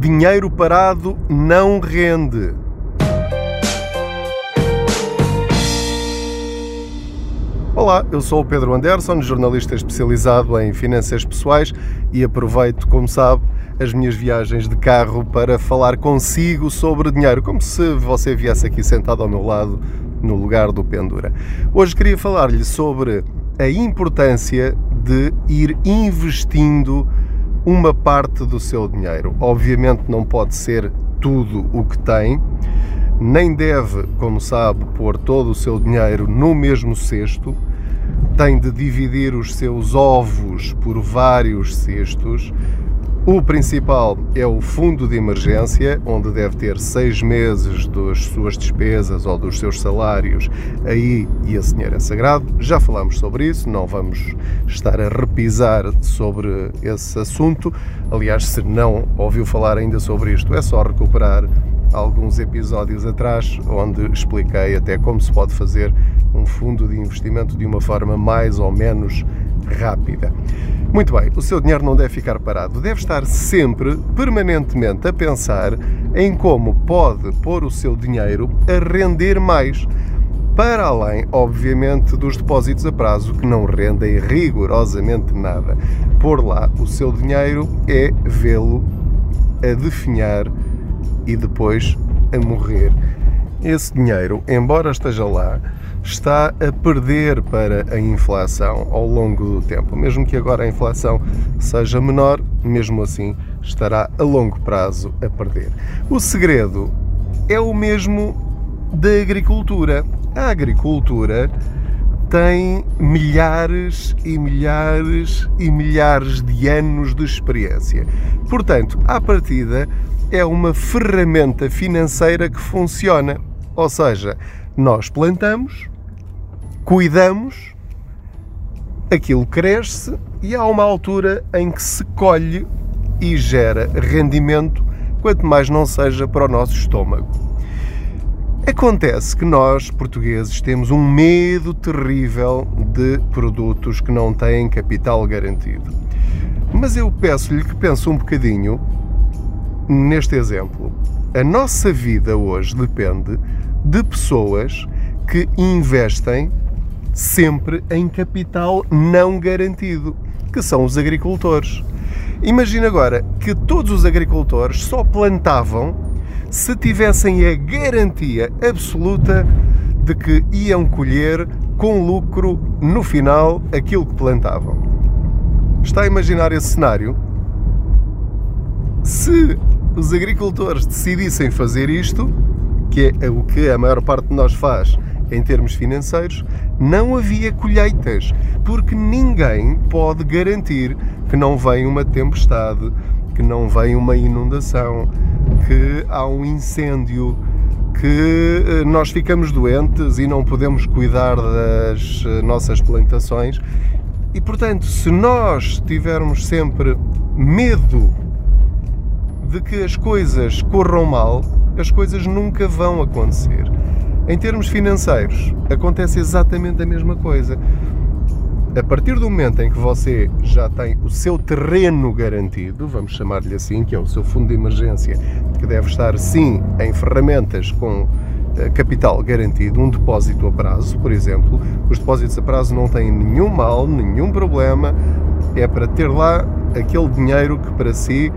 Dinheiro parado não rende. Olá, eu sou o Pedro Anderson, jornalista especializado em finanças pessoais e aproveito, como sabe, as minhas viagens de carro para falar consigo sobre dinheiro, como se você viesse aqui sentado ao meu lado no lugar do Pendura. Hoje queria falar-lhe sobre a importância de ir investindo uma parte do seu dinheiro. Obviamente não pode ser tudo o que tem, nem deve, como sabe, pôr todo o seu dinheiro no mesmo cesto. Tem de dividir os seus ovos por vários cestos o principal é o fundo de emergência, onde deve ter seis meses das suas despesas ou dos seus salários aí e esse dinheiro é sagrado. Já falamos sobre isso, não vamos estar a repisar sobre esse assunto. Aliás, se não ouviu falar ainda sobre isto, é só recuperar alguns episódios atrás, onde expliquei até como se pode fazer um fundo de investimento de uma forma mais ou menos rápida. Muito bem, o seu dinheiro não deve ficar parado, deve estar sempre, permanentemente, a pensar em como pode pôr o seu dinheiro a render mais. Para além, obviamente, dos depósitos a prazo que não rendem rigorosamente nada. Por lá, o seu dinheiro é vê-lo a definhar e depois a morrer. Esse dinheiro, embora esteja lá, está a perder para a inflação ao longo do tempo. Mesmo que agora a inflação seja menor, mesmo assim estará a longo prazo a perder. O segredo é o mesmo da agricultura. A agricultura tem milhares e milhares e milhares de anos de experiência. Portanto, à partida, é uma ferramenta financeira que funciona. Ou seja, nós plantamos, cuidamos, aquilo cresce e há uma altura em que se colhe e gera rendimento, quanto mais não seja para o nosso estômago. Acontece que nós, portugueses, temos um medo terrível de produtos que não têm capital garantido. Mas eu peço-lhe que pense um bocadinho neste exemplo. A nossa vida hoje depende de pessoas que investem sempre em capital não garantido, que são os agricultores. Imagina agora que todos os agricultores só plantavam se tivessem a garantia absoluta de que iam colher com lucro no final aquilo que plantavam. Está a imaginar esse cenário? Se os agricultores decidissem fazer isto, que é o que a maior parte de nós faz em termos financeiros, não havia colheitas, porque ninguém pode garantir que não vem uma tempestade, que não vem uma inundação, que há um incêndio, que eh, nós ficamos doentes e não podemos cuidar das eh, nossas plantações. E portanto, se nós tivermos sempre medo de que as coisas corram mal, as coisas nunca vão acontecer. Em termos financeiros, acontece exatamente a mesma coisa. A partir do momento em que você já tem o seu terreno garantido, vamos chamar-lhe assim, que é o seu fundo de emergência, que deve estar sim em ferramentas com eh, capital garantido, um depósito a prazo, por exemplo. Os depósitos a prazo não têm nenhum mal, nenhum problema, é para ter lá aquele dinheiro que para si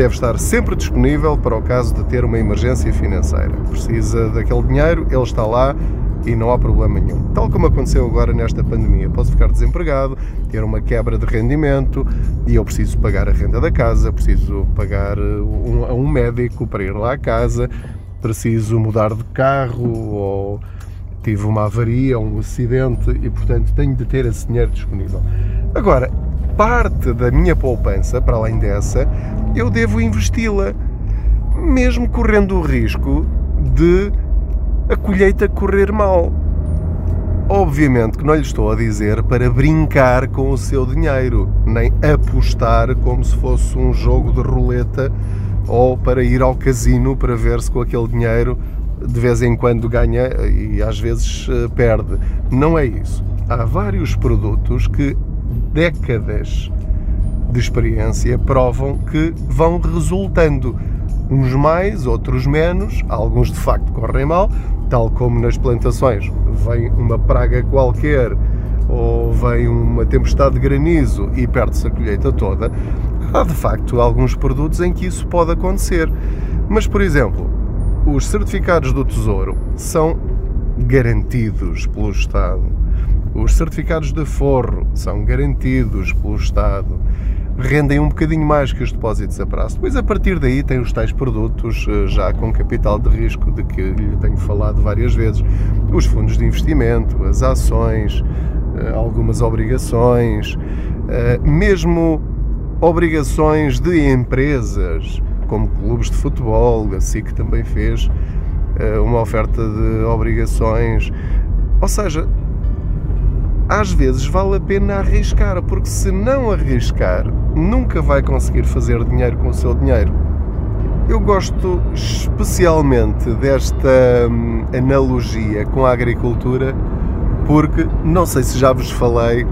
deve estar sempre disponível para o caso de ter uma emergência financeira. Precisa daquele dinheiro, ele está lá e não há problema nenhum. Tal como aconteceu agora nesta pandemia. Posso ficar desempregado, ter uma quebra de rendimento e eu preciso pagar a renda da casa, preciso pagar uh, um, a um médico para ir lá à casa, preciso mudar de carro ou tive uma avaria, um acidente e, portanto, tenho de ter esse dinheiro disponível. Agora, parte da minha poupança, para além dessa, eu devo investi-la, mesmo correndo o risco de a colheita correr mal. Obviamente que não lhe estou a dizer para brincar com o seu dinheiro, nem apostar como se fosse um jogo de roleta ou para ir ao casino para ver se com aquele dinheiro de vez em quando ganha e às vezes eh, perde. Não é isso. Há vários produtos que décadas de experiência provam que vão resultando. Uns mais, outros menos, alguns de facto correm mal, tal como nas plantações. Vem uma praga qualquer ou vem uma tempestade de granizo e perde-se a colheita toda. Há de facto alguns produtos em que isso pode acontecer. Mas, por exemplo, os certificados do Tesouro são garantidos pelo Estado. Os certificados de forro são garantidos pelo Estado rendem um bocadinho mais que os depósitos a prazo. Depois, a partir daí, tem os tais produtos eh, já com capital de risco, de que lhe tenho falado várias vezes: os fundos de investimento, as ações, eh, algumas obrigações, eh, mesmo obrigações de empresas, como clubes de futebol, a SIC também fez uma oferta de obrigações. Ou seja, às vezes vale a pena arriscar, porque se não arriscar, nunca vai conseguir fazer dinheiro com o seu dinheiro. Eu gosto especialmente desta hum, analogia com a agricultura, porque não sei se já vos falei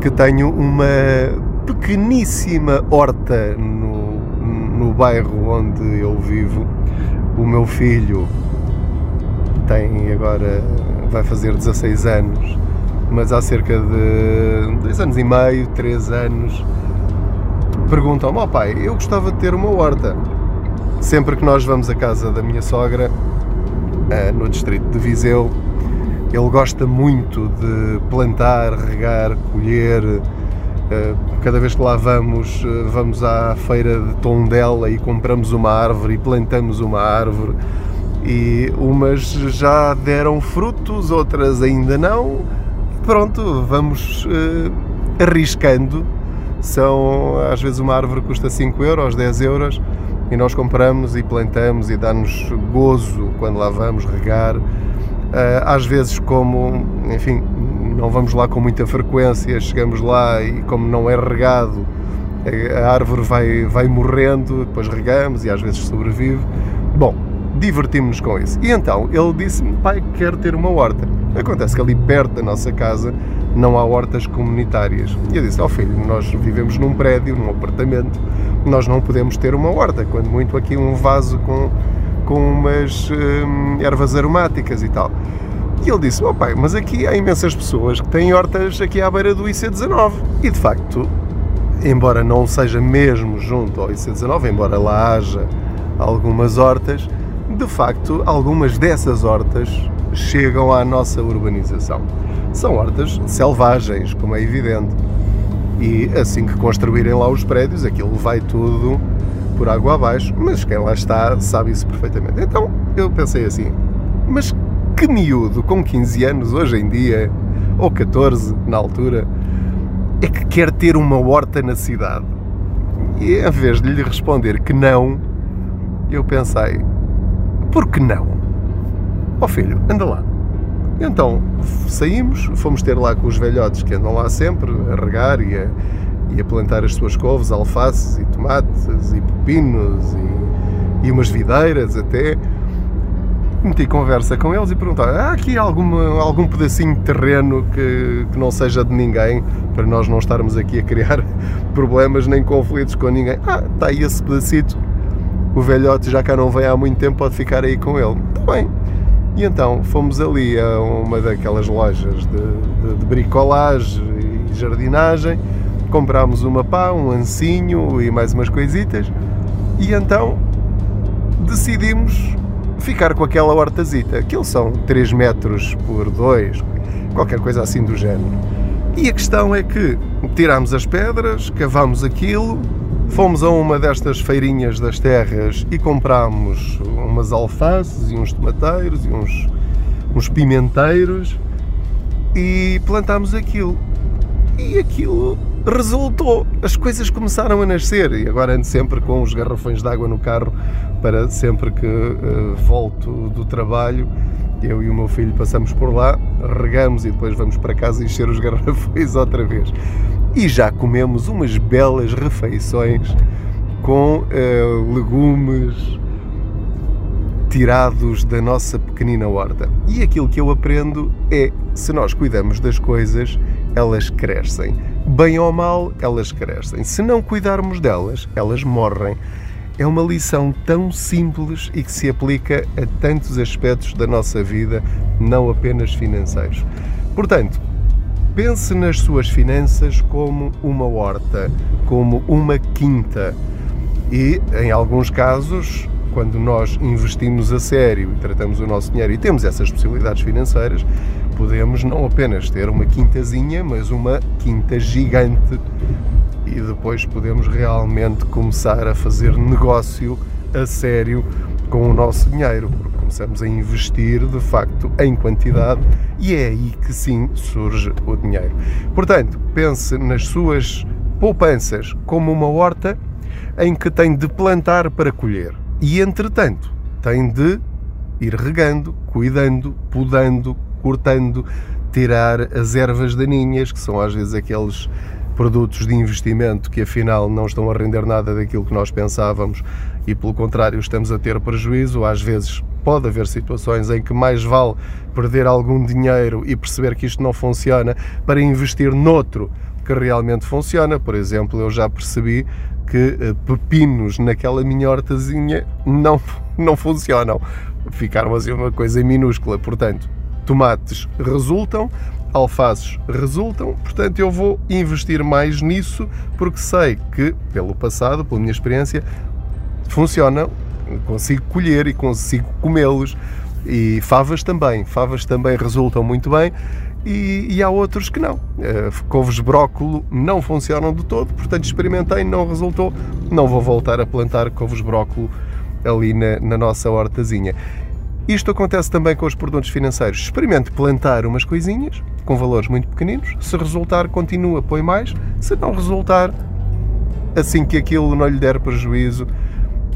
que tenho uma pequeníssima horta no, no bairro onde eu vivo. O meu filho tem agora, vai fazer 16 anos mas há cerca de dois anos e meio, três anos, perguntam-me: oh pai, eu gostava de ter uma horta. Sempre que nós vamos à casa da minha sogra, eh, no distrito de Viseu, ele gosta muito de plantar, regar, colher. Eh, cada vez que lá vamos, eh, vamos à feira de Tondela e compramos uma árvore e plantamos uma árvore. E umas já deram frutos, outras ainda não pronto, vamos uh, arriscando. São, às vezes, uma árvore custa 5 euros, 10 euros, e nós compramos e plantamos e dá-nos gozo quando lá vamos regar. Uh, às vezes, como, enfim, não vamos lá com muita frequência, chegamos lá e, como não é regado, a árvore vai, vai morrendo, depois regamos e às vezes sobrevive. Bom, divertimos-nos com isso. E então ele disse-me: pai, quero ter uma horta. Acontece que ali perto da nossa casa não há hortas comunitárias. E eu disse ao oh, filho: Nós vivemos num prédio, num apartamento, nós não podemos ter uma horta, quando muito aqui um vaso com, com umas hum, ervas aromáticas e tal. E ele disse: Oh pai, mas aqui há imensas pessoas que têm hortas aqui à beira do IC19. E de facto, embora não seja mesmo junto ao IC19, embora lá haja algumas hortas, de facto, algumas dessas hortas chegam à nossa urbanização. São hortas selvagens, como é evidente. E assim que construírem lá os prédios, aquilo vai tudo por água abaixo, mas quem lá está sabe isso perfeitamente. Então eu pensei assim, mas que miúdo com 15 anos hoje em dia, ou 14 na altura, é que quer ter uma horta na cidade? E em vez de lhe responder que não, eu pensei, por que não? Ó oh filho, anda lá. Então saímos, fomos ter lá com os velhotes que andam lá sempre a regar e a, e a plantar as suas couves, alfaces e tomates e pepinos e, e umas videiras até. Meti conversa com eles e perguntei: há aqui alguma, algum pedacinho de terreno que, que não seja de ninguém para nós não estarmos aqui a criar problemas nem conflitos com ninguém? Ah, está aí esse pedacito. O velhote já cá não vem há muito tempo, pode ficar aí com ele. Está bem e então fomos ali a uma daquelas lojas de, de, de bricolagem e jardinagem, comprámos uma pá, um ancinho e mais umas coisitas, e então decidimos ficar com aquela hortazita. Aquilo são 3 metros por 2, qualquer coisa assim do género. E a questão é que tirámos as pedras, cavámos aquilo, Fomos a uma destas feirinhas das terras e comprámos umas alfaces e uns tomateiros e uns, uns pimenteiros e plantámos aquilo. E aquilo resultou. As coisas começaram a nascer e agora ando sempre com os garrafões de água no carro para sempre que uh, volto do trabalho. Eu e o meu filho passamos por lá, regamos e depois vamos para casa encher os garrafões outra vez e já comemos umas belas refeições com uh, legumes tirados da nossa pequenina horta. E aquilo que eu aprendo é: se nós cuidamos das coisas, elas crescem. Bem ou mal, elas crescem. Se não cuidarmos delas, elas morrem. É uma lição tão simples e que se aplica a tantos aspectos da nossa vida, não apenas financeiros. Portanto, pense nas suas finanças como uma horta, como uma quinta. E, em alguns casos, quando nós investimos a sério e tratamos o nosso dinheiro e temos essas possibilidades financeiras, podemos não apenas ter uma quintazinha, mas uma quinta gigante e depois podemos realmente começar a fazer negócio a sério com o nosso dinheiro, porque começamos a investir de facto em quantidade e é aí que sim surge o dinheiro. Portanto, pense nas suas poupanças como uma horta em que tem de plantar para colher e, entretanto, tem de ir regando, cuidando, podando, cortando, tirar as ervas daninhas, que são às vezes aqueles produtos de investimento que afinal não estão a render nada daquilo que nós pensávamos e pelo contrário estamos a ter prejuízo. Às vezes pode haver situações em que mais vale perder algum dinheiro e perceber que isto não funciona para investir noutro que realmente funciona. Por exemplo, eu já percebi que eh, pepinos naquela minha hortazinha não, não funcionam. Ficaram assim uma coisa minúscula. Portanto, tomates resultam, alfaces resultam, portanto eu vou investir mais nisso porque sei que, pelo passado, pela minha experiência, funcionam, consigo colher e consigo comê-los. E favas também, favas também resultam muito bem e, e há outros que não. Uh, couves brócolo não funcionam de todo, portanto experimentei, não resultou, não vou voltar a plantar couves brócolo ali na, na nossa hortazinha. Isto acontece também com os produtos financeiros. Experimente plantar umas coisinhas com valores muito pequeninos. Se resultar, continua, põe mais. Se não resultar, assim que aquilo não lhe der prejuízo,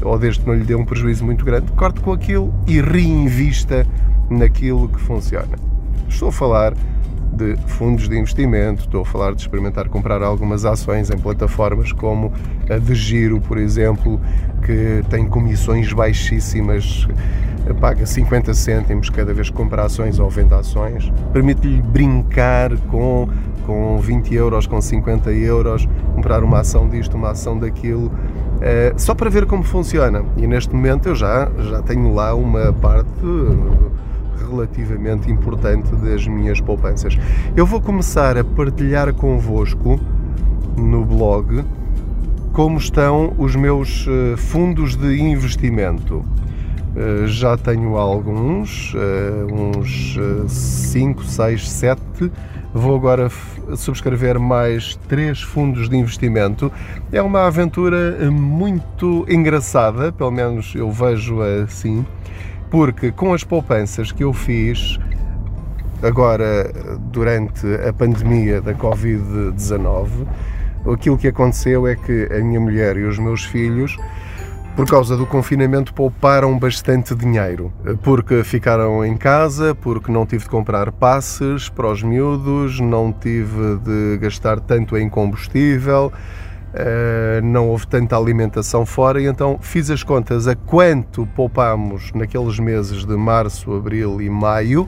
ou desde que não lhe dê um prejuízo muito grande, corte com aquilo e reinvista naquilo que funciona. Estou a falar de fundos de investimento, estou a falar de experimentar comprar algumas ações em plataformas como a de Giro, por exemplo, que tem comissões baixíssimas, paga 50 cêntimos cada vez que compra ações ou vende ações, permite-lhe brincar com, com 20 euros, com 50 euros, comprar uma ação disto, uma ação daquilo. É, só para ver como funciona. E neste momento eu já, já tenho lá uma parte relativamente importante das minhas poupanças. Eu vou começar a partilhar convosco no blog como estão os meus eh, fundos de investimento. Eh, já tenho alguns, eh, uns 5, 6, 7. Vou agora subscrever mais três fundos de investimento. É uma aventura muito engraçada, pelo menos eu vejo assim porque com as poupanças que eu fiz agora durante a pandemia da Covid-19, aquilo que aconteceu é que a minha mulher e os meus filhos por causa do confinamento, pouparam bastante dinheiro, porque ficaram em casa, porque não tive de comprar passes para os miúdos, não tive de gastar tanto em combustível, Uh, não houve tanta alimentação fora. E então fiz as contas a quanto poupámos naqueles meses de março, abril e maio.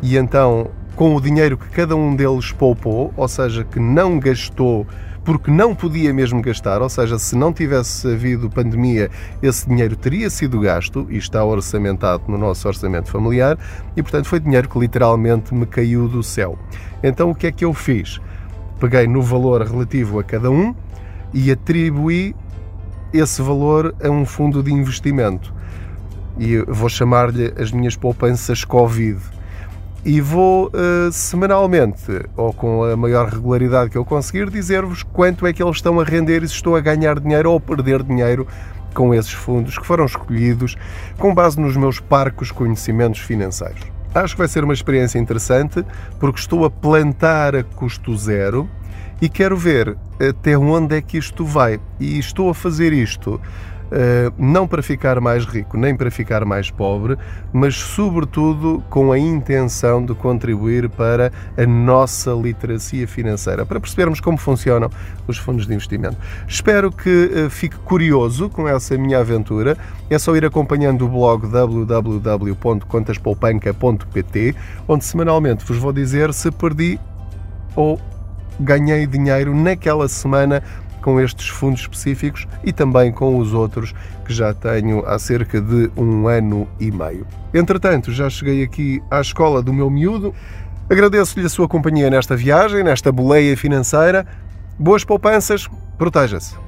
E então com o dinheiro que cada um deles poupou, ou seja, que não gastou porque não podia mesmo gastar, ou seja, se não tivesse havido pandemia, esse dinheiro teria sido gasto e está orçamentado no nosso orçamento familiar e, portanto, foi dinheiro que literalmente me caiu do céu. Então, o que é que eu fiz? Peguei no valor relativo a cada um e atribuí esse valor a um fundo de investimento. E vou chamar-lhe as minhas poupanças Covid. E vou uh, semanalmente, ou com a maior regularidade que eu conseguir, dizer-vos quanto é que eles estão a render e se estou a ganhar dinheiro ou a perder dinheiro com esses fundos que foram escolhidos com base nos meus parcos conhecimentos financeiros. Acho que vai ser uma experiência interessante porque estou a plantar a custo zero e quero ver até onde é que isto vai. E estou a fazer isto não para ficar mais rico nem para ficar mais pobre, mas sobretudo com a intenção de contribuir para a nossa literacia financeira, para percebermos como funcionam os fundos de investimento. Espero que uh, fique curioso com essa minha aventura. É só ir acompanhando o blog www.contaspoupanca.pt, onde semanalmente vos vou dizer se perdi ou ganhei dinheiro naquela semana com estes fundos específicos e também com os outros que já tenho há cerca de um ano e meio. Entretanto, já cheguei aqui à escola do meu miúdo. Agradeço-lhe a sua companhia nesta viagem, nesta boleia financeira. Boas poupanças, proteja-se.